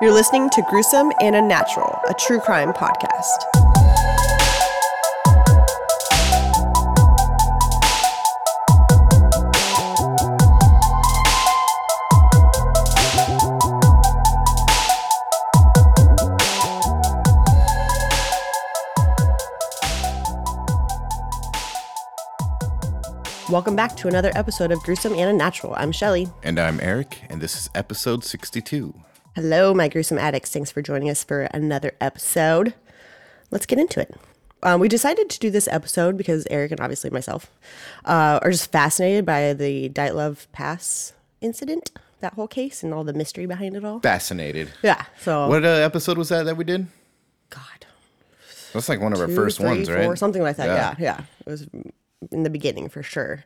You're listening to Gruesome and Unnatural, a true crime podcast. Welcome back to another episode of Gruesome and Unnatural. I'm Shelly. And I'm Eric, and this is episode 62. Hello, my gruesome addicts. Thanks for joining us for another episode. Let's get into it. Um, we decided to do this episode because Eric and obviously myself uh, are just fascinated by the Dyatlov Pass incident, that whole case, and all the mystery behind it all. Fascinated. Yeah. So, What uh, episode was that that we did? God, That's like one of our two, first three, ones, four, right? something like that. Yeah. yeah, It was in the beginning for sure.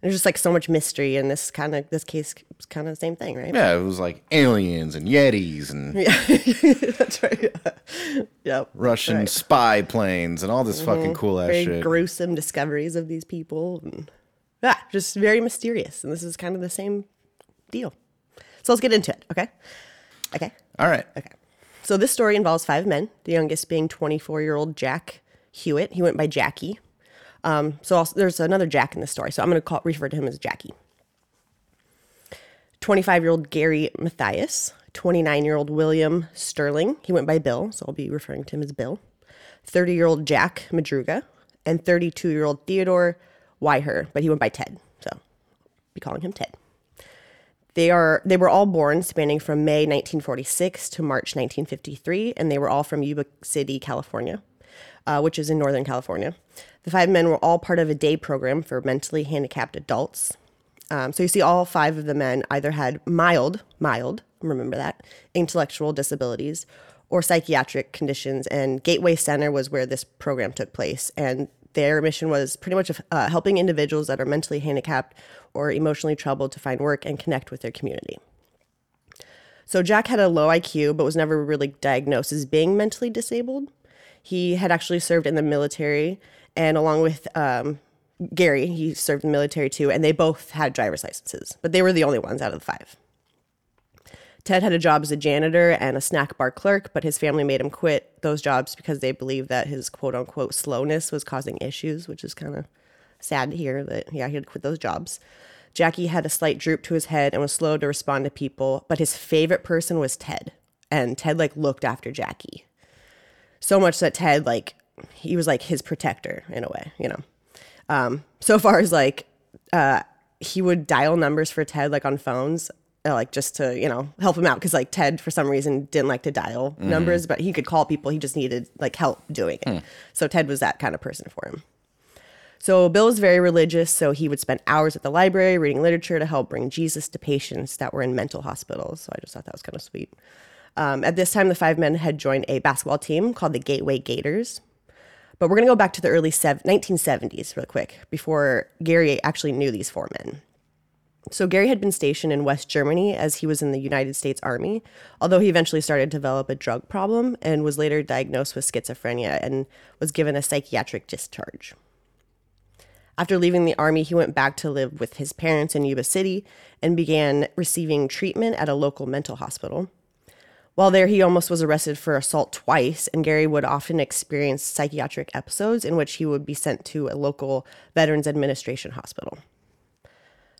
There's just like so much mystery, and this kind of this case is kind of the same thing, right? Yeah, it was like aliens and yetis and yeah, That's right. Yeah. Yep. Russian Right. spy planes and all this fucking mm-hmm. cool ass shit. gruesome discoveries of these people. And, yeah, just very mysterious. And this is kind of the same deal. So let's get into it, okay? Okay. all right. Okay. So this story involves five men, the youngest being 24 year old Jack Hewitt. He went by Jackie. Um, so also, there's another Jack in this story. So I'm going to refer to him as Jackie. 25 year old Gary Mathias, 29 year old William Sterling. He went by Bill, so I'll be referring to him as Bill. 30 year old Jack Madruga, and 32 year old Theodore Weiher, but he went by Ted. So I'll be calling him Ted. They are they were all born spanning from May 1946 to March 1953, and they were all from Yuba City, California, uh, which is in Northern California. The five men were all part of a day program for mentally handicapped adults. Um, so you see, all five of the men either had mild, mild, remember that, intellectual disabilities or psychiatric conditions. And Gateway Center was where this program took place. And their mission was pretty much uh, helping individuals that are mentally handicapped or emotionally troubled to find work and connect with their community. So Jack had a low IQ, but was never really diagnosed as being mentally disabled. He had actually served in the military, and along with um, Gary, he served in the military too, and they both had driver's licenses, but they were the only ones out of the five. Ted had a job as a janitor and a snack bar clerk, but his family made him quit those jobs because they believed that his quote unquote slowness was causing issues, which is kind of sad to hear that, yeah, he had quit those jobs. Jackie had a slight droop to his head and was slow to respond to people, but his favorite person was Ted. And Ted like looked after Jackie. So much that Ted like he was like his protector in a way, you know. Um, so far as like uh he would dial numbers for Ted like on phones, uh, like just to, you know, help him out because like Ted for some reason didn't like to dial numbers, but he could call people. He just needed like help doing it. So Ted was that kind of person for him. So Bill was very religious, so he would spend hours at the library reading literature to help bring Jesus to patients that were in mental hospitals. So I just thought that was kind of sweet. Um, at this time, the five men had joined a basketball team called the Gateway Gators. But we're going to go back to the early sev- 1970s real quick before Gary actually knew these four men. So Gary had been stationed in West Germany as he was in the United States Army, although he eventually started to develop a drug problem and was later diagnosed with schizophrenia and was given a psychiatric discharge. After leaving the army, he went back to live with his parents in Yuba City and began receiving treatment at a local mental hospital. While there, he almost was arrested for assault twice, and Gary would often experience psychiatric episodes in which he would be sent to a local Veterans Administration hospital.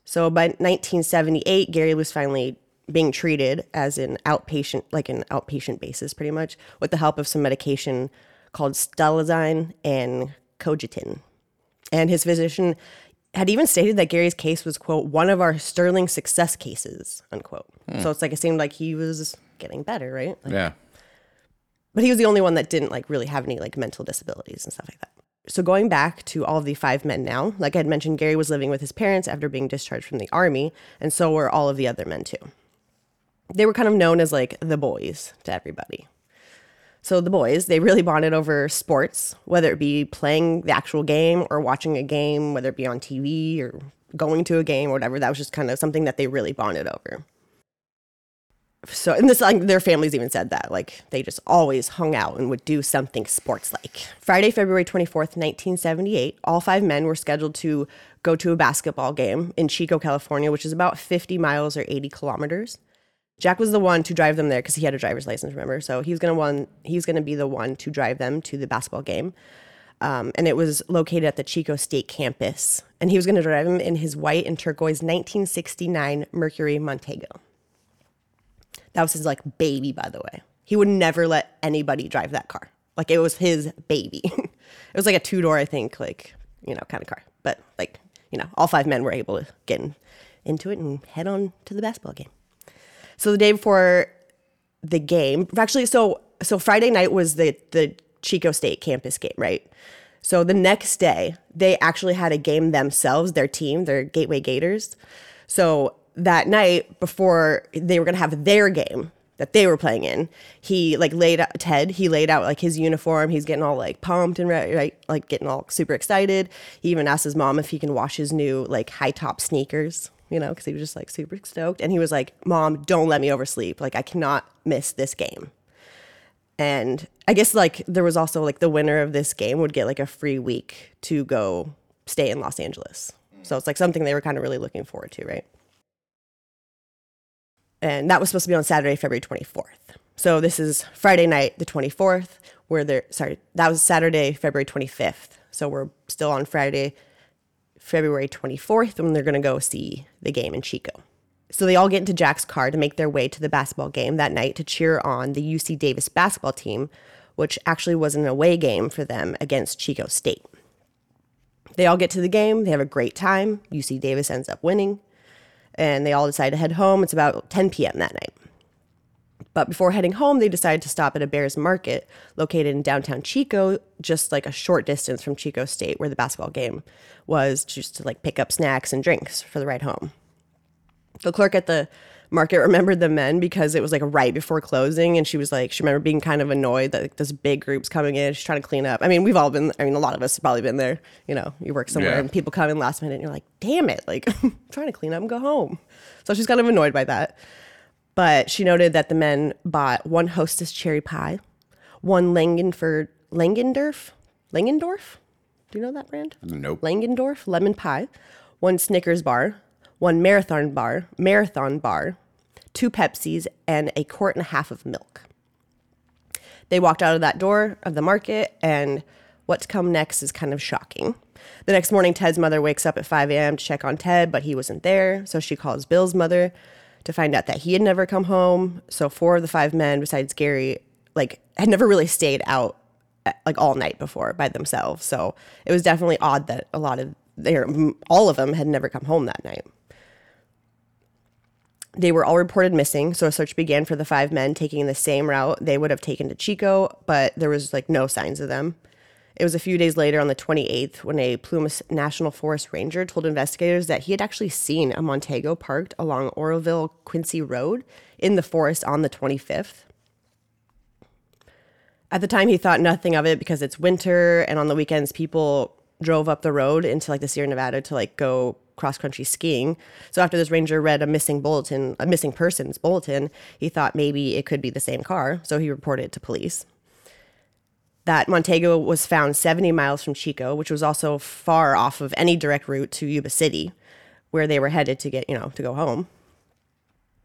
So by 1978, Gary was finally being treated as an outpatient, like an outpatient basis, pretty much, with the help of some medication called Stelazine and Cogentin. And his physician had even stated that Gary's case was, quote, one of our sterling success cases, unquote. So it's like it seemed like he was getting better, right? Like, Yeah. but he was the only one that didn't like really have any like mental disabilities and stuff like that. So going back to all of the five men now, like I had mentioned, Gary was living with his parents after being discharged from the army, and so were all of the other men too. They were kind of known as like the boys to everybody. So the boys, they really bonded over sports, whether it be playing the actual game or watching a game, whether it be on TV or going to a game or whatever. That was just kind of something that they really bonded over. So, and this, like, their families even said that, like, they just always hung out and would do something sports like. Friday, February 24th, 1978, all five men were scheduled to go to a basketball game in Chico, California, which is about 50 miles or 80 kilometers. Jack was the one to drive them there because he had a driver's license, remember? So he was gonna one he's gonna be the one to drive them to the basketball game. Um, and it was located at the Chico State campus. And he was gonna drive them in his white and turquoise 1969 Mercury Montego. That was his like baby, by the way. He would never let anybody drive that car. Like it was his baby. it was like a two door, I think, like, you know, kind of car. But like, you know, all five men were able to get in, into it and head on to the basketball game. So the day before the game, actually, so so Friday night was the the Chico State campus game, right? So the next day, they actually had a game themselves, their team, their Gateway Gators. So that night before they were going to have their game that they were playing in, he like laid out Ted, he laid out like his uniform. He's getting all like pumped and right, right like getting all super excited. He even asked his mom if he can wash his new like high top sneakers you know, because he was just like super stoked. And he was like, Mom, don't let me oversleep. Like, I cannot miss this game. And I guess like there was also like the winner of this game would get like a free week to go stay in Los Angeles. So it's like something they were kind of really looking forward to, right? And that was supposed to be on Saturday, February 24th. So this is Friday night, the 24th, where they're, sorry, that was Saturday, February 25th. So we're still on Friday, February 24th when they're going to go see the game in Chico. So they all get into Jack's car to make their way to the basketball game that night to cheer on the UC Davis basketball team, which actually was an away game for them against Chico State. They all get to the game, they have a great time. UC Davis ends up winning, and they all decide to head home. It's about 10 p.m. that night. But before heading home, they decided to stop at a Behr's Market located in downtown Chico, just like a short distance from Chico State, where the basketball game was, just to like pick up snacks and drinks for the ride home. The clerk at the market remembered the men because it was like right before closing, and she was like, she remembered being kind of annoyed that like, this big group's coming in. She's trying to clean up. I mean, we've all been. I mean, a lot of us have probably been there. You know, you work somewhere Yeah. and people come in last minute, and you're like, damn it, like I'm trying to clean up and go home. So she's kind of annoyed by that. But she noted that the men bought one Hostess cherry pie, one Langenford Langendorf Langendorf. Do you know that brand? Nope. Langendorf lemon pie, one Snickers bar, one marathon bar, marathon bar, two Pepsis, and a quart and a half of milk. They walked out of that door of the market, and what's come next is kind of shocking. The next morning, Ted's mother wakes up at 5 a.m. to check on Ted, but he wasn't there. So she calls Bill's mother to find out that he had never come home. So four of the five men, besides Gary, like had never really stayed out like all night before by themselves. So it was definitely odd that a lot of their all of them had never come home that night. They were all reported missing, so a search began for the five men taking the same route they would have taken to Chico, but there was like no signs of them. It was a few days later on the 28th when a Plumas National Forest ranger told investigators that he had actually seen a Montego parked along Oroville Quincy Road in the forest on the 25th. At the time, he thought nothing of it because it's winter, and on the weekends, people drove up the road into like the Sierra Nevada to like go cross country skiing. So after this ranger read a missing bulletin, a missing persons bulletin, he thought maybe it could be the same car. So he reported it to police. That Montego was found 70 miles from Chico, which was also far off of any direct route to Yuba City, where they were headed to get, you know, to go home.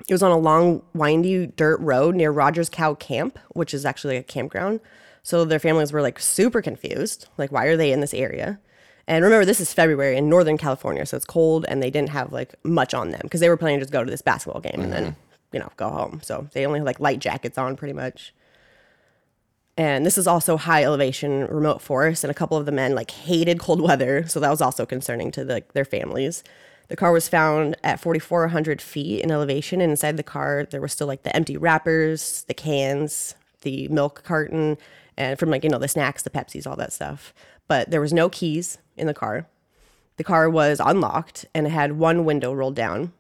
It was on a long, windy dirt road near Rogers Cow Camp, which is actually a campground. So their families were like super confused. Like, why are they in this area? And remember, this is February in Northern California, so it's cold, and they didn't have like much on them because they were planning to just go to this basketball game and then, mm-hmm. you know, go home. So they only had like light jackets on pretty much. And this is also high elevation remote forest, and a couple of the men like hated cold weather, so that was also concerning to the, their families. The car was found at 4,400 feet in elevation, and inside the car there were still like the empty wrappers, the cans, the milk carton, and from like you know the snacks, the Pepsis, all that stuff. But there was no keys in the car. The car was unlocked and it had one window rolled down.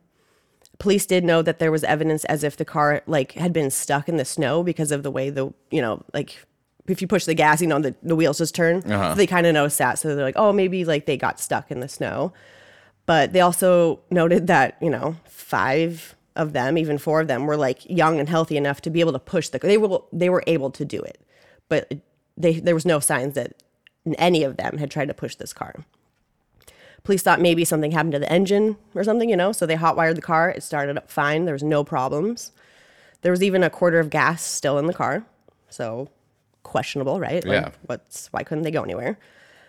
Police did know that there was evidence as if the car like had been stuck in the snow because of the way the you know like if you push the gas, you know the, the wheels just turn. Uh-huh. So they kind of noticed that, so they're like, oh, maybe like they got stuck in the snow. But they also noted that you know five of them, even four of them, were like young and healthy enough to be able to push the. They were they were able to do it, but they there was no signs that any of them had tried to push this car. Police thought maybe something happened to the engine or something, you know, so they hotwired the car. It started up fine. There was no problems. There was even a quarter of gas still in the car. So questionable, right? Like, Yeah. What's why couldn't they go anywhere?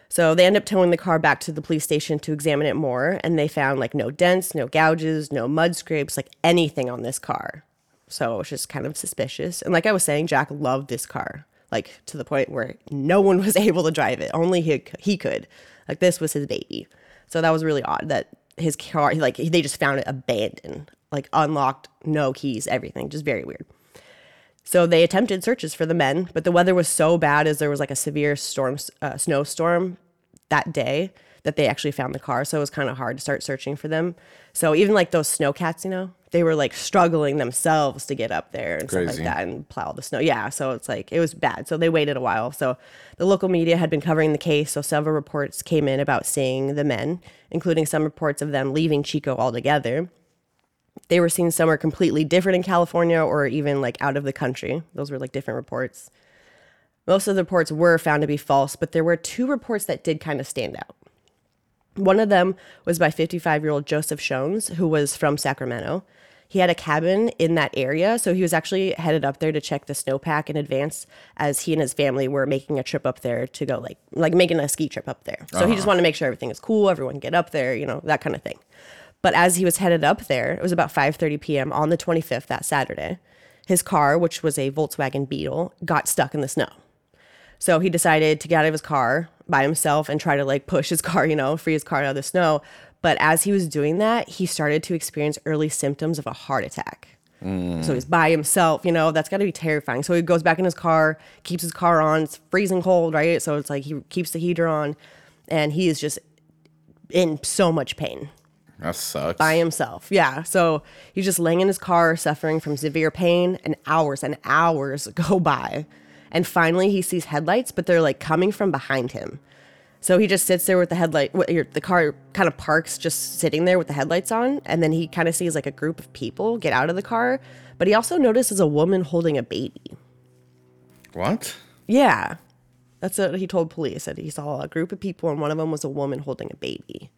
So they end up towing the car back to the police station to examine it more, and they found like no dents, no gouges, no mud scrapes, like anything on this car. So it was just kind of suspicious. And like I was saying, Jack loved this car, like to the point where no one was able to drive it. Only he he could. Like this was his baby. So that was really odd that his car, like they just found it abandoned, like unlocked, no keys, everything. Just very weird. So they attempted searches for the men, but the weather was so bad as there was like a severe storm, uh, snowstorm that day that they actually found the car. So it was kind of hard to start searching for them. So even like those snowcats, you know, they were like struggling themselves to get up there and stuff like that and plow the snow. Yeah. So it's like, it was bad. So they waited a while. So the local media had been covering the case. So several reports came in about seeing the men, including some reports of them leaving Chico altogether they were seen somewhere completely different in California or even like out of the country. Those were like different reports. Most of the reports were found to be false, but there were two reports that did kind of stand out. One of them was by 55 year old Joseph Schons, who was from Sacramento. He had a cabin in that area, so he was actually headed up there to check the snowpack in advance as he and his family were making a trip up there to go like like making a ski trip up there. So he just uh-huh. wanted to make sure everything is cool, everyone get up there, you know, that kind of thing. But as he was headed up there, it was about 5:30 p.m. on the 25th that Saturday. His car, which was a Volkswagen Beetle, got stuck in the snow. So he decided to get out of his car by himself and try to like push his car, you know, free his car out of the snow. But as he was doing that, he started to experience early symptoms of a heart attack. So he's by himself, you know, that's got to be terrifying. So he goes back in his car, keeps his car on. It's freezing cold, right? So it's like he keeps the heater on and he is just in so much pain That sucks. by himself. Yeah. So he's just laying in his car, suffering from severe pain, and hours and hours go by. And finally, he sees headlights, but they're like coming from behind him. So he just sits there with the headlight. The car kind of parks, just sitting there with the headlights on, and then he kind of sees like a group of people get out of the car. But he also notices a woman holding a baby. what? Yeah, that's what he told police. That he saw a group of people, and one of them was a woman holding a baby.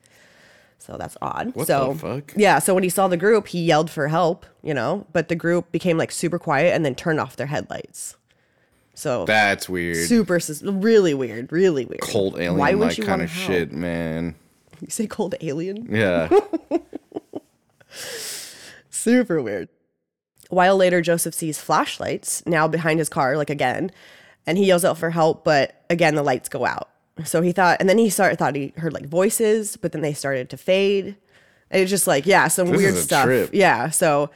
So that's odd. What so, the fuck? Yeah. So when he saw the group, he yelled for help. You know, but the group became like super quiet and then turned off their headlights. So That's weird. super, really weird, really weird. Cold alien Why would like you kind of help? shit, man. You say cold alien? Yeah. Super weird. A while later, Joseph sees flashlights now behind his car, like again, and he yells out for help, but again, the lights go out. So he thought, and then he started thought he heard like voices, but then they started to fade. And it's just like, yeah, some This weird stuff. trip. Yeah. So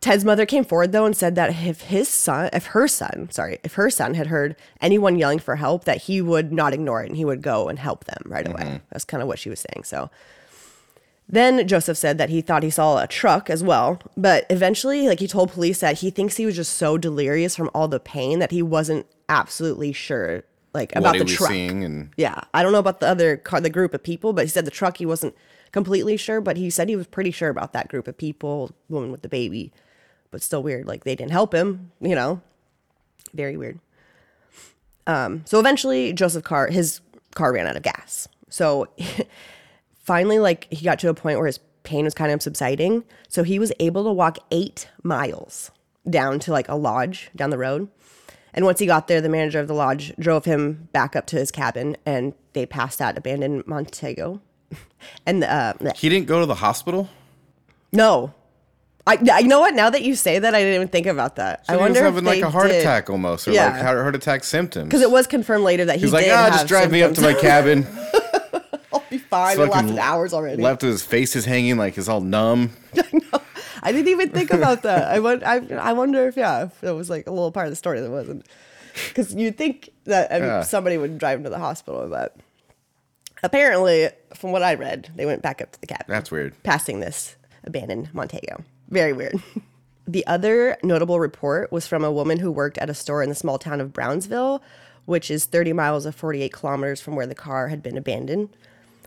Ted's mother came forward though and said that if his son, if her son, sorry, if her son had heard anyone yelling for help, that he would not ignore it and he would go and help them right away. Mm-hmm. That's kind of what she was saying. So then Joseph said that he thought he saw a truck as well, but eventually, like he told police that he thinks he was just so delirious from all the pain that he wasn't absolutely sure, like about what the truck. seeing and Yeah, I don't know about the other car, the group of people, but he said the truck he wasn't completely sure, but he said he was pretty sure about that group of people, woman with the baby, but still weird. Like they didn't help him, you know, very weird. Um, so eventually, Joseph car his car ran out of gas. So finally, like he got to a point where his pain was kind of subsiding, so he was able to walk eight miles down to like a lodge down the road. And once he got there, the manager of the lodge drove him back up to his cabin, and they passed that abandoned Montego. And uh, he didn't go to the hospital. no, I, I you know what? Now that you say that, I didn't even think about that. I he was wonder having if like a heart did. attack almost, or Yeah. like heart attack symptoms. because it was confirmed later that he He's like, ah, have just drive me up to my cabin. I'll be fine. It Fucking lasted hours already. Left with his face is hanging like he's all numb. I didn't even think about that. I, won- I, I wonder if, yeah, if it was like a little part of the story that wasn't. Because you'd think that I mean, Yeah. somebody would drive him to the hospital, but apparently, from what I read, they went back up to the cabin. That's weird. Passing this abandoned Montego. Very weird. the other notable report was from a woman who worked at a store in the small town of Brownsville, which is 30 miles of 48 kilometers from where the car had been abandoned.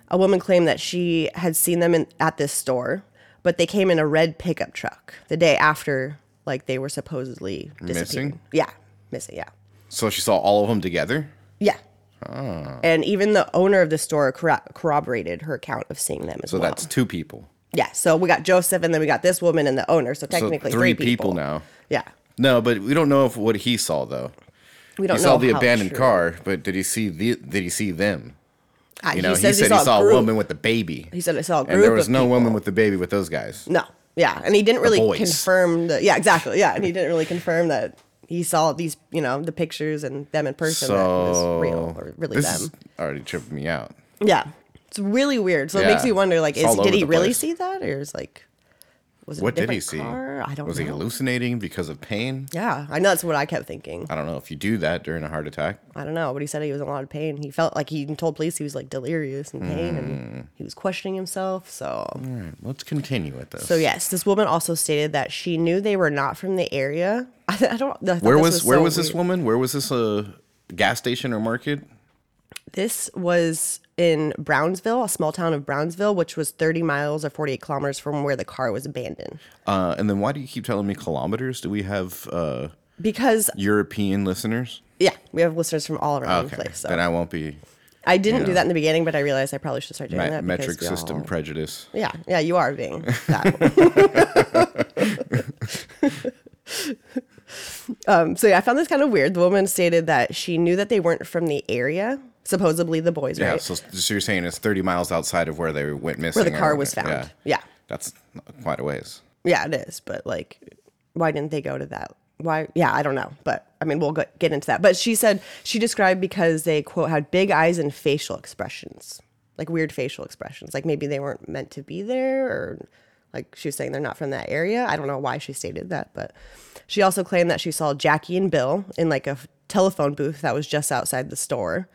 A woman claimed that she had seen them in, at this store, but they came in a red pickup truck the day after, like they were supposedly. Missing? Yeah, missing. Yeah, So she saw all of them together. yeah. Ah. And even the owner of the store corro- corroborated her account of seeing them as So well. So that's two people. Yeah. So we got Joseph, and then we got this woman and the owner. So So technically three, three, people. now. Yeah. No, but we don't know if what he saw though. We don't know. He saw the abandoned true. car, but did he see the? Did he see them? Uh, You know, he, says said he saw, a group. woman with the baby, He said he saw a group and there was no woman with the baby with those guys. No. Yeah, and he didn't really confirm the. Yeah, exactly. Yeah, and he didn't really confirm that he saw these, you know, the pictures and them in person that was real or really this them. is already tripping me out. Yeah, it's really weird. So it makes me wonder, like, It's is all did over he the really place. see that, or is like, was it What a did he different see? car? I don't Was know. he hallucinating because of pain? Yeah, I know that's what I kept thinking. I don't know if you do that during a heart attack. I don't know, but he said he was in a lot of pain. He felt like he even told police he was like delirious and pain, and he was questioning himself. So, All right, let's continue with this. so yes, this woman also stated that she knew they were not from the area. I, I don't. I thought where this was, where so was this weird. woman? Where was this uh, gas station or market? This was in Brownsville, a small town of Brownsville, which was 30 miles or 48 kilometers from where the car was abandoned. Uh, and then why do you keep telling me kilometers? Do we have uh, Because European listeners? yeah, we have listeners from all around the Okay, place. So then I won't be I didn't you do that in the beginning, but I realized I probably should start doing me- that. metric system all- prejudice. Yeah, yeah, you are being that. um, so yeah, I found this kind of weird. The woman stated that she knew that they weren't from the area. Supposedly the boys, Yeah, right? so, so you're saying it's 30 miles outside of where they went missing. Where the car was found. Yeah. That's quite a ways. Yeah, it is. But like, why didn't they go to that? Why? Yeah, I don't know. But I mean, we'll go, get into that. But she said she described because they quote had big eyes and facial expressions, like weird facial expressions. Like maybe they weren't meant to be there, or like she was saying they're not from that area. I don't know why she stated that, but she also claimed that she saw Jackie and Bill in like a telephone booth that was just outside the store.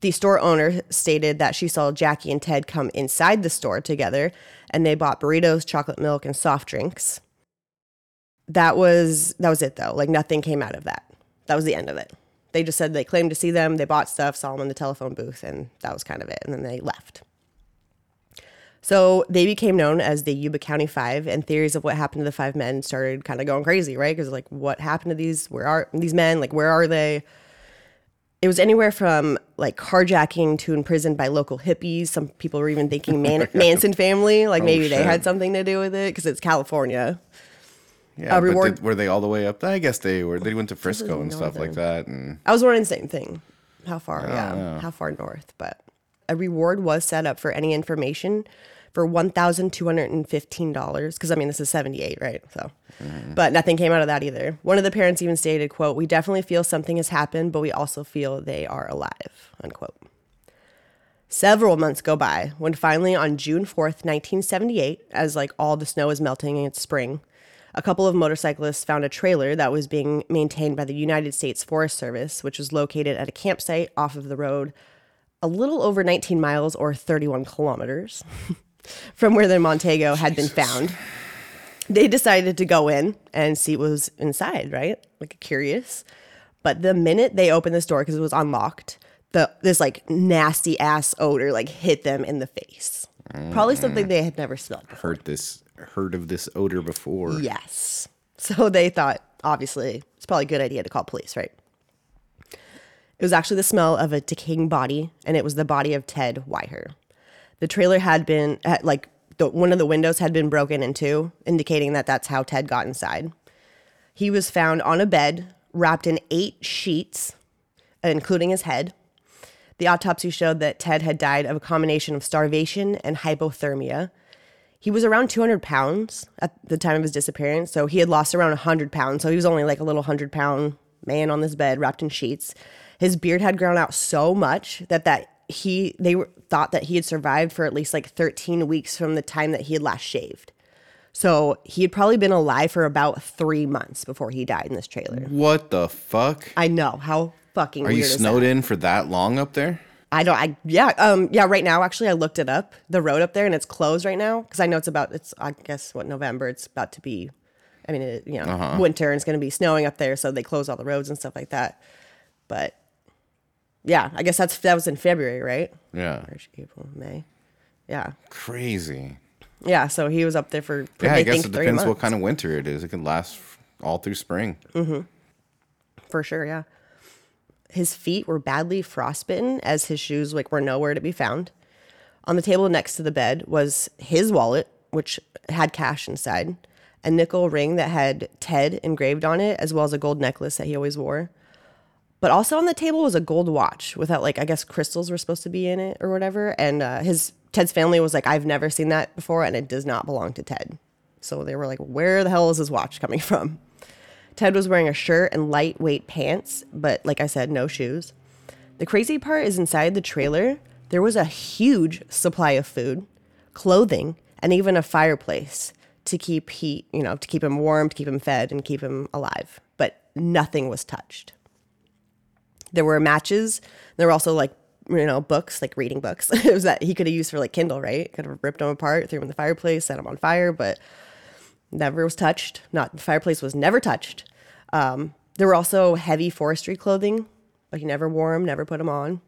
The store owner stated that she saw Jackie and Ted come inside the store together and they bought burritos, chocolate milk, and soft drinks. That was that was it though. Like nothing came out of that. That was the end of it. They just said they claimed to see them, they bought stuff, saw them in the telephone booth, and that was kind of it. And then they left. So they became known as the Yuba County Five, and theories of what happened to the five men started kind of going crazy, right? Because like, what happened to these? Where are these men? Like, where are they? It was anywhere from like carjacking to imprisoned by local hippies. Some people were even thinking Man- Manson family, like oh, maybe they had something to do with it because it's California. Yeah, but reward- did- were they all the way up? I guess they were. They went to Frisco and stuff like that. And I was wondering the same thing. How far? Yeah, know. how far north? But a reward was set up for any information for one thousand two hundred and fifteen dollars. Because I mean, this is seventy eight, right? So, but nothing came out of that either. One of the parents even stated, "quote We definitely feel something has happened, but we also feel they are alive." Unquote. Several months go by when finally on June 4th, 1978, as like all the snow is melting and it's spring, a couple of motorcyclists found a trailer that was being maintained by the United States Forest Service, which was located at a campsite off of the road a little over 19 miles or 31 kilometers from where the Montego had been found. They decided to go in and see what was inside, right? Like curious. But the minute they opened this door because it was unlocked, the this like nasty ass odor like hit them in the face. Probably mm. something they had never smelled before. heard this, heard of this odor before. Yes. So they thought, obviously, it's probably a good idea to call police, right? It was actually the smell of a decaying body, and it was the body of Ted Weiher. The trailer had been, like, the, one of the windows had been broken into, indicating that that's how Ted got inside. He was found on a bed, wrapped in eight sheets, including his head. The autopsy showed that Ted had died of a combination of starvation and hypothermia. He was around 200 pounds at the time of his disappearance. So he had lost around 100 pounds. So he was only like a little 100 pound man on this bed wrapped in sheets. His beard had grown out so much that that he they were, thought that he had survived for at least like 13 weeks from the time that he had last shaved. So he had probably been alive for about three months before he died in this trailer. What the fuck? I know how fucking Are weird you is that? snowed in for that long up there? I don't. I yeah. Um. Yeah. Right now, actually, I looked it up. The road up there, and it's closed right now because I know it's about. It's I guess what November. It's about to be. I mean, it, you know, Uh-huh. winter and it's going to be snowing up there, so they close all the roads and stuff like that. But yeah, I guess that's that was in February, right? Yeah. March, April, May. Yeah, Crazy. yeah. So he was up there for. Yeah, I guess think it depends what kind of winter it is. It can last all through spring. Mm-hmm. for sure yeah his feet were badly frostbitten as his shoes like were nowhere to be found on the table next to the bed was his wallet which had cash inside, a nickel ring that had Ted engraved on it, as well as a gold necklace that he always wore. But also on the table was a gold watch without like I guess crystals were supposed to be in it or whatever. And uh, his Ted's family was like, I've never seen that before, and it does not belong to Ted. So they were like, Where the hell is his watch coming from? Ted was wearing a shirt and lightweight pants, but like I said, no shoes. The crazy part is inside the trailer, there was a huge supply of food, clothing, and even a fireplace to keep heat, you know, to keep him warm, to keep him fed, and keep him alive. But nothing was touched. There were matches. There were also like you know books, like reading books. it was that he could have used for like Kindle, right? Could have ripped them apart, threw them in the fireplace, set them on fire, but never was touched. Not the fireplace was never touched. Um, there were also heavy forestry clothing, like he never wore them, never put them on.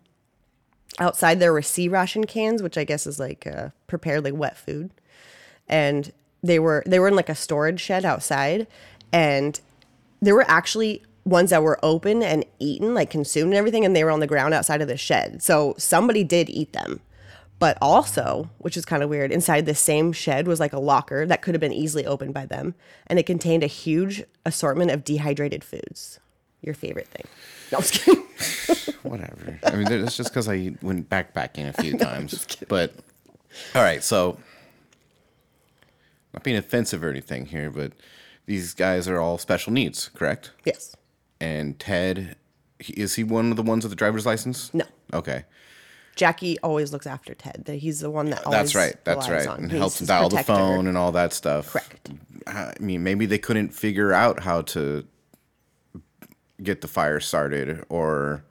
Outside there were C ration cans, which I guess is like uh, prepared like wet food, and they were they were in like a storage shed outside, and there were actually ones that were open and eaten, like consumed and everything, and they were on the ground outside of the shed. So somebody did eat them. But also, which is kind of weird, inside the same shed was like a locker that could have been easily opened by them. And it contained a huge assortment of dehydrated foods. Your favorite thing. No, I'm just kidding. Whatever. I mean, that's just because I went backpacking a few times. But all right, so not being offensive or anything here, but these guys are all special needs, correct? Yes. And Ted, he- is he one of the ones with the driver's license? No. Okay. Jackie always looks after Ted. That He's the one that always That's right. That's right. on. And He's helps dial the phone and all that stuff. Correct. I mean, maybe they couldn't figure out how to get the fire started or,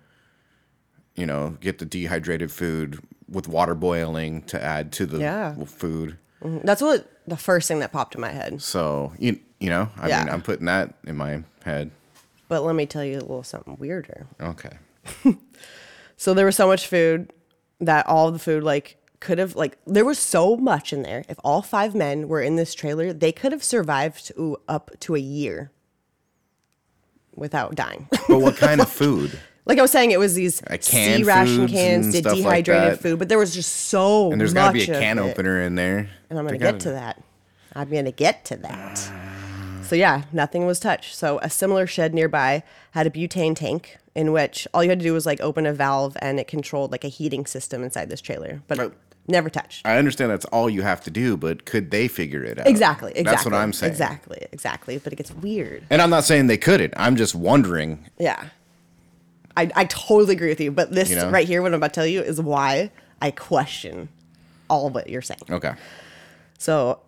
you know, get the dehydrated food with water boiling to add to the Yeah. food. Mm-hmm. That's what the first thing that popped in my head. So, you, you know, I Yeah. mean, I'm putting that in my head. But let me tell you a little something weirder. Okay. So there was so much food that all the food like could have like there was so much in there. If all five men were in this trailer, they could have survived to, up to a year without dying. But what kind of food? like I was saying, it was these Like C canned ration cans, did stuff like dehydrated food, but there was just so And there's got to be a can opener in there. And I'm going to There get gotta- to that. I'm to get to that. So, yeah, nothing was touched. So, a similar shed nearby had a butane tank in which all you had to do was like open a valve and it controlled like a heating system inside this trailer, but Right. never touched. I understand that's all you have to do, but could they figure it out? Exactly, exactly. That's what I'm saying. Exactly, exactly. But it gets weird. And I'm not saying they couldn't. I'm just wondering. Yeah. I, I totally agree with you. But this You know? right here, what I'm about to tell you, is why I question all what you're saying. Okay. So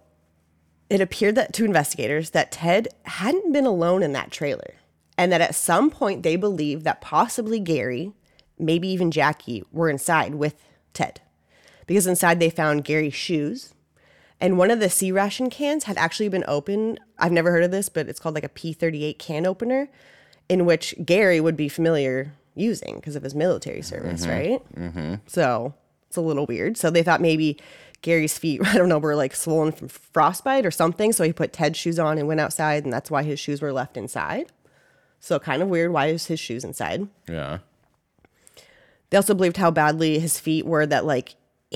it appeared that to investigators that Ted hadn't been alone in that trailer and that at some point they believed that possibly Gary, maybe even Jackie, were inside with Ted. Because inside they found Gary's shoes and one of the C ration cans had actually been opened. I've never heard of this, but it's called like a P38 can opener in which Gary would be familiar using because of his military service, right? Mm-hmm. So it's a little weird. So they thought maybe Gary's feet, I don't know, were like swollen from frostbite or something. So he put Ted's shoes on and went outside, and that's why his shoes were left inside. So kind of weird. Why is his shoes inside? Yeah. They also believed how badly his feet were that like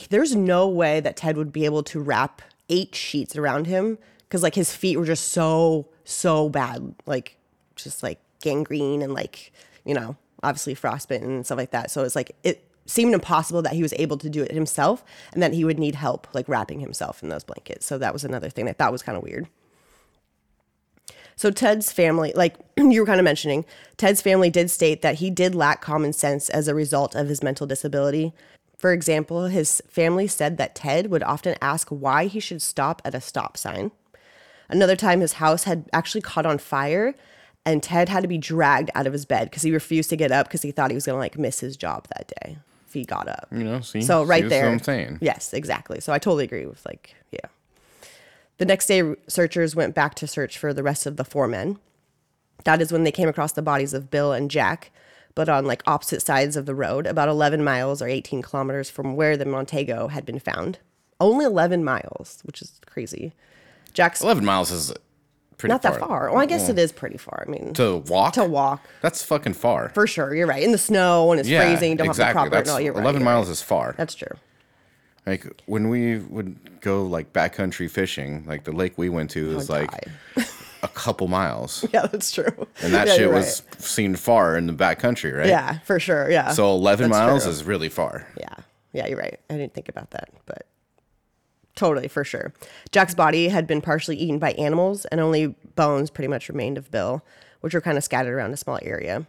there's no way that Ted would be able to wrap eight sheets around him because like his feet were just so so bad like just like gangrene and like you know obviously frostbite and stuff like that so it's like it seemed impossible that he was able to do it himself and that he would need help like wrapping himself in those blankets so that was another thing that that was kind of weird so Ted's family, like you were kind of mentioning, Ted's family did state that he did lack common sense as a result of his mental disability. For example, his family said that Ted would often ask why he should stop at a stop sign. Another time, his house had actually caught on fire, and Ted had to be dragged out of his bed because he refused to get up because he thought he was going to like miss his job that day he got up. You know, see? So right that's there, I'm saying. yes, exactly. So I totally agree with like, yeah. The next day, searchers went back to search for the rest of the four men. That is when they came across the bodies of Bill and Jack, but on like opposite sides of the road, about 11 miles or 18 kilometers from where the Montego had been found. Only 11 miles, which is crazy. Jack's 11 miles is pretty not that far. Well, I guess it is pretty far. I mean, To walk? to walk That's fucking far. for sure. You're right. In the snow when it's yeah, freezing, you don't exactly. have the proper. That's no, you're right. 11 you're right. miles is far. That's true. Like when we would go like backcountry fishing, like the lake we went to was like a couple miles, Yeah, that's true. and that Yeah, shit was seen far in the backcountry, right? right. Yeah, for sure. Yeah. So 11 That's miles true. is really far. Yeah. Yeah, you're right. I didn't think about that, but totally for sure. Jack's body had been partially eaten by animals, and only bones pretty much remained of Bill, which were kind of scattered around a small area.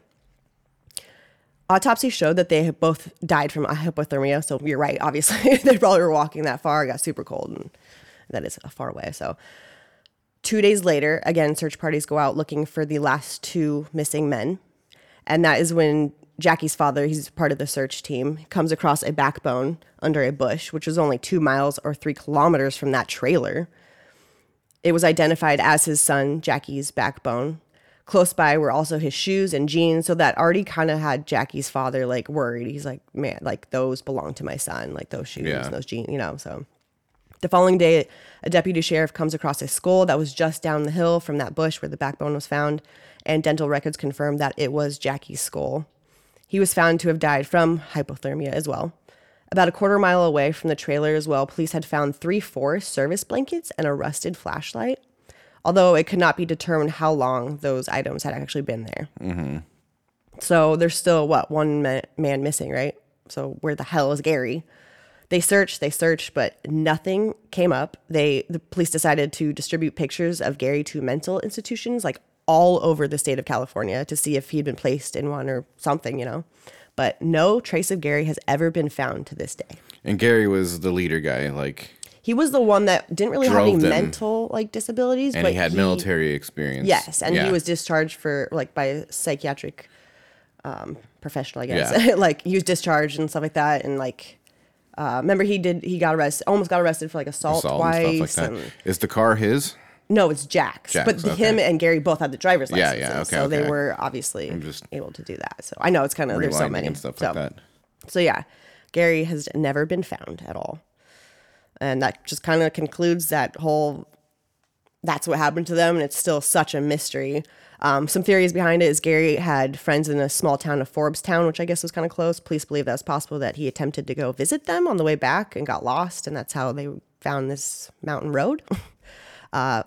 Autopsy showed that they had both died from hypothermia. So you're right. Obviously, they probably were walking that far, got super cold, and that is a far away. So two days later, again, search parties go out looking for the last two missing men. And that is when Jackie's father, he's part of the search team, comes across a backbone under a bush, which was only two miles or three kilometers from that trailer. It was identified as his son, Jackie's backbone. Close by were also his shoes and jeans, so that already kind of had Jackie's father like worried. He's like, man, like those belong to my son, like those shoes Yeah. and those jeans, you know. So the following day, a deputy sheriff comes across a skull that was just down the hill from that bush where the backbone was found, and dental records confirmed that it was Jackie's skull. He was found to have died from hypothermia as well. About a quarter mile away from the trailer as well, police had found three Forest Service blankets and a rusted flashlight, although it could not be determined how long those items had actually been there. Mm-hmm. So there's still, what, one man missing, right? So where the hell is Gary? They searched, they searched, but nothing came up. They the police decided to distribute pictures of Gary to mental institutions like all over the state of California to see if he'd been placed in one or something, you know. But no trace of Gary has ever been found to this day. And Gary was the leader guy, like, He was the one that didn't really have any them. mental like disabilities, and but he had military experience. Yes, and Yeah. he was discharged for like by a psychiatric um, professional, I guess. Yeah. like he was discharged and stuff like that, and like uh, remember he did he got arrested, almost got arrested for like assault, assault twice. and like and- Is the car his? No, it's Jack's, Jack's, but okay. him and Gary both had the driver's Yeah, license. yeah, okay, so they were obviously just able to do that. So I know it's kind of there's so many and stuff so, like that. So yeah, Gary has never been found at all. And that just kind of concludes that whole that's what happened to them and it's still such a mystery. Um, some theories behind it is Gary had friends in a small town of Forbestown, which I guess was kind of close. Police believe that that's possible that he attempted to go visit them on the way back and got lost, and that's how they found this mountain road. uh,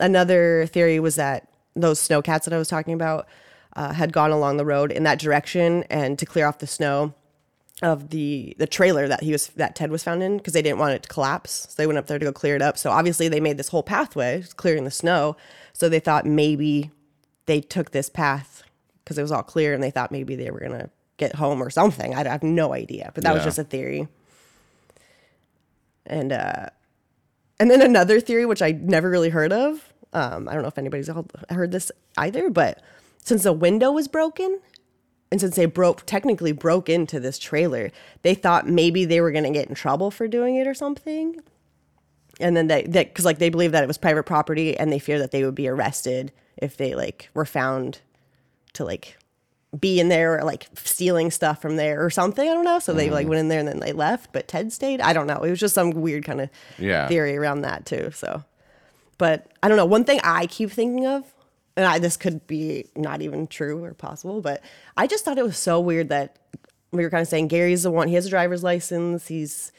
another theory was that those snowcats that I was talking about uh, had gone along the road in that direction, and to clear off the snow of the the trailer that he was that Ted was found in because they didn't want it to collapse. So they went up there to go clear it up. So obviously they made this whole pathway clearing the snow. So they thought maybe they took this path because it was all clear and they thought maybe they were gonna get home or something. I have no idea, but that was just a theory. And uh, and then another theory which I never really heard of. Um, I don't know if anybody's heard this either, but since the window was broken, and since they broke technically broke into this trailer, they thought maybe they were gonna get in trouble for doing it or something. And then they that because like they believe that it was private property and they fear that they would be arrested if they like were found to like be in there or like stealing stuff from there or something. I don't know. So they like went in there and then they left, but Ted stayed. I don't know. It was just some weird kind of Yeah. theory around that too. So, but I don't know. One thing I keep thinking of, and I, this could be not even true or possible, but I just thought it was so weird that we were kind of saying Gary's the one. He has a driver's license. He's,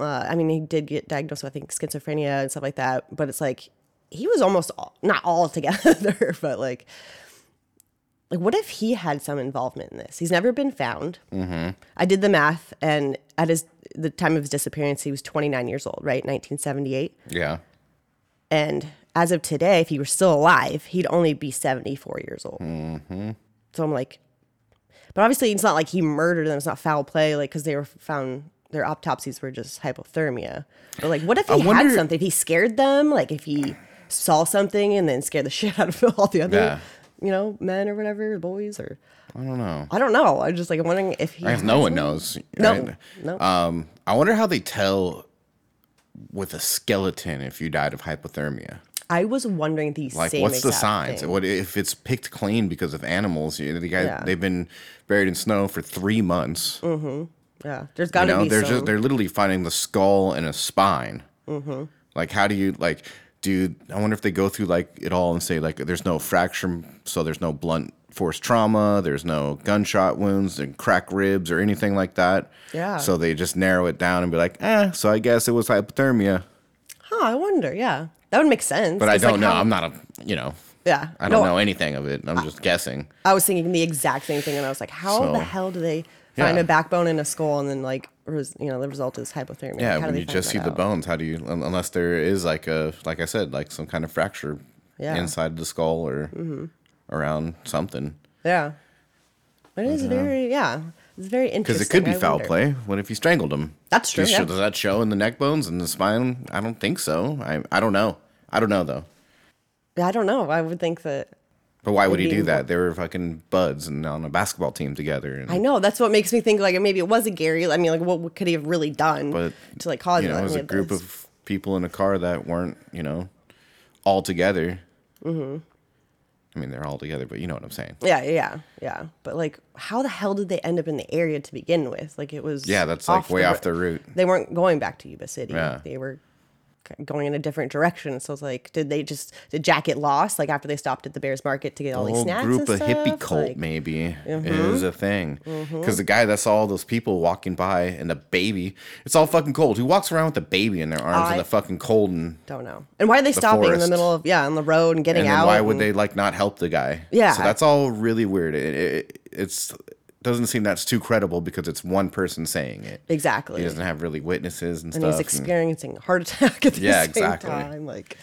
uh, I mean, he did get diagnosed with I think schizophrenia and stuff like that. But it's like he was almost all, not all together, but like. Like, what if he had some involvement in this? He's never been found. I did the math, and at his the time of his disappearance, he was 29 years old, right? 1978. Yeah. And as of today, if he were still alive, he'd only be 74 years old. mm-hmm. So I'm like, but obviously it's not like he murdered them. It's not foul play, like because they were found. Their autopsies were just hypothermia. But like, what if he had wonder- something? If he scared them, like if he saw something and then scared the shit out of all the other, Yeah. You know, men or whatever, boys or I don't know. I don't know. I'm just like I'm wondering if he. I guess no one knows. No, right? no. Um, I wonder how they tell with a skeleton if you died of hypothermia. I was wondering these Like, same what's the signs? thing. What if it's picked clean because of animals? You know, the guy, Yeah. they've been buried in snow for three months. Mm-hmm. Yeah, there's got to you know, be they're some. just they're literally finding the skull and a spine. Mm-hmm. Like, how do you like? Dude, I wonder if they go through like it all and say like, there's no fracture, so there's no blunt force trauma. There's no gunshot wounds and crack ribs or anything like that. Yeah. So they just narrow it down and be like, eh. So I guess it was hypothermia. Huh, I wonder. Yeah. That would make sense. But I 'cause, like, don't know. how- I'm not a, you know, Yeah. I don't No, know anything of it. I'm just guessing. I was thinking the exact same thing, and I was like, how So- the hell do they find a backbone in a skull and then, like, res- you know, the result is hypothermia? Yeah, Like, how when you just see the bones, how do you, un- unless there is like a, like I said, like some kind of fracture Yeah. Mm-hmm. inside the skull or around something. Yeah. It is very, yeah. It's very interesting. Because it could be I foul wonder. play. What if you strangled him? That's true, Does, yeah. does that show in the neck bones and the spine? I don't think so. I, I don't know. I don't know though. I don't know. I would think that. But why would he do that? They were fucking buds and on a basketball team together. And, I know. That's what makes me think, like, maybe it was a Gary. I mean, like, what could he have really done But to, like, cause you know, it was a group this? of people in a car that weren't, you know, all together. Mm-hmm. I mean, they're all together, but you know what I'm saying. Yeah, yeah, yeah. But like, how the hell did they end up in the area to begin with? Like, it was Yeah, that's like way ro- off the route. They weren't going back to Yuba City. Yeah. They were going in a different direction. So it's like, did they just did Jack get lost? Like after they stopped at the Behr's Market to get all The these snacks group and of hippie cult Like, maybe mm-hmm. is a thing. Mm-hmm. Because the guy that saw all those people walking by and the baby, it's all fucking cold. Who walks around with a baby in their arms in I- the fucking cold and Don't know. And why are they stopping in the middle of yeah on the road and getting and out? why would and- they like not help the guy? Yeah. So that's all really weird. It, it it's doesn't seem that's too credible because it's one person saying it. exactly? He doesn't have really witnesses and, and stuff. and- he's experiencing a heart attack at the Yeah, same exactly. time. Like,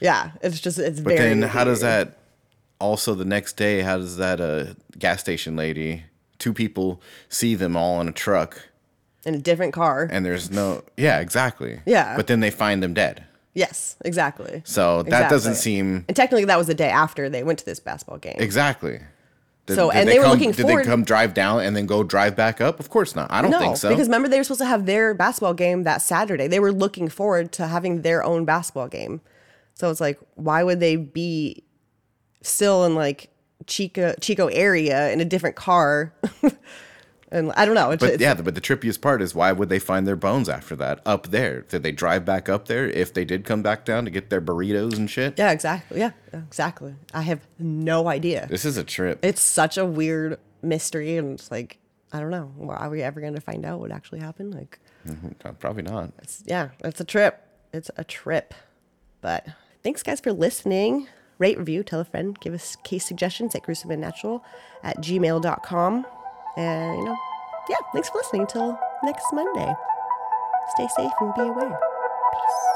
yeah, it's just it's but very. then how does that also the next day? How does that uh, gas station lady? Two people see them all in a truck, in a different car? and there's no. Yeah, exactly. Yeah. But then they find them dead. yes, exactly. So that doesn't seem And technically, that was the day after they went to this basketball game. exactly. Did, So- did and they were come, looking Did forward- they come drive down and then go drive back up? Of course not. I don't no, think so. because remember they were supposed to have their basketball game that Saturday. They were looking forward to having their own basketball game. So it's like, why would they be still in like Chico Chico area in a different car? and I don't know. It's, But it's, yeah, but the trippiest part is why would they find their bones after that up there? Did they drive back up there if they did come back down to get their burritos and shit? yeah, exactly. Yeah, exactly. I have no idea. This is a trip. It's such a weird mystery, and it's like I don't know. Are we ever going to find out what actually happened? Like, Uh, Probably not. yeah, it's a trip. It's a trip. But thanks, guys, for listening. Rate, review, tell a friend, give us case suggestions at gruesomandnatural at gmail.com. And, you know, yeah, thanks for listening. Until next Monday, stay safe and be aware. Peace.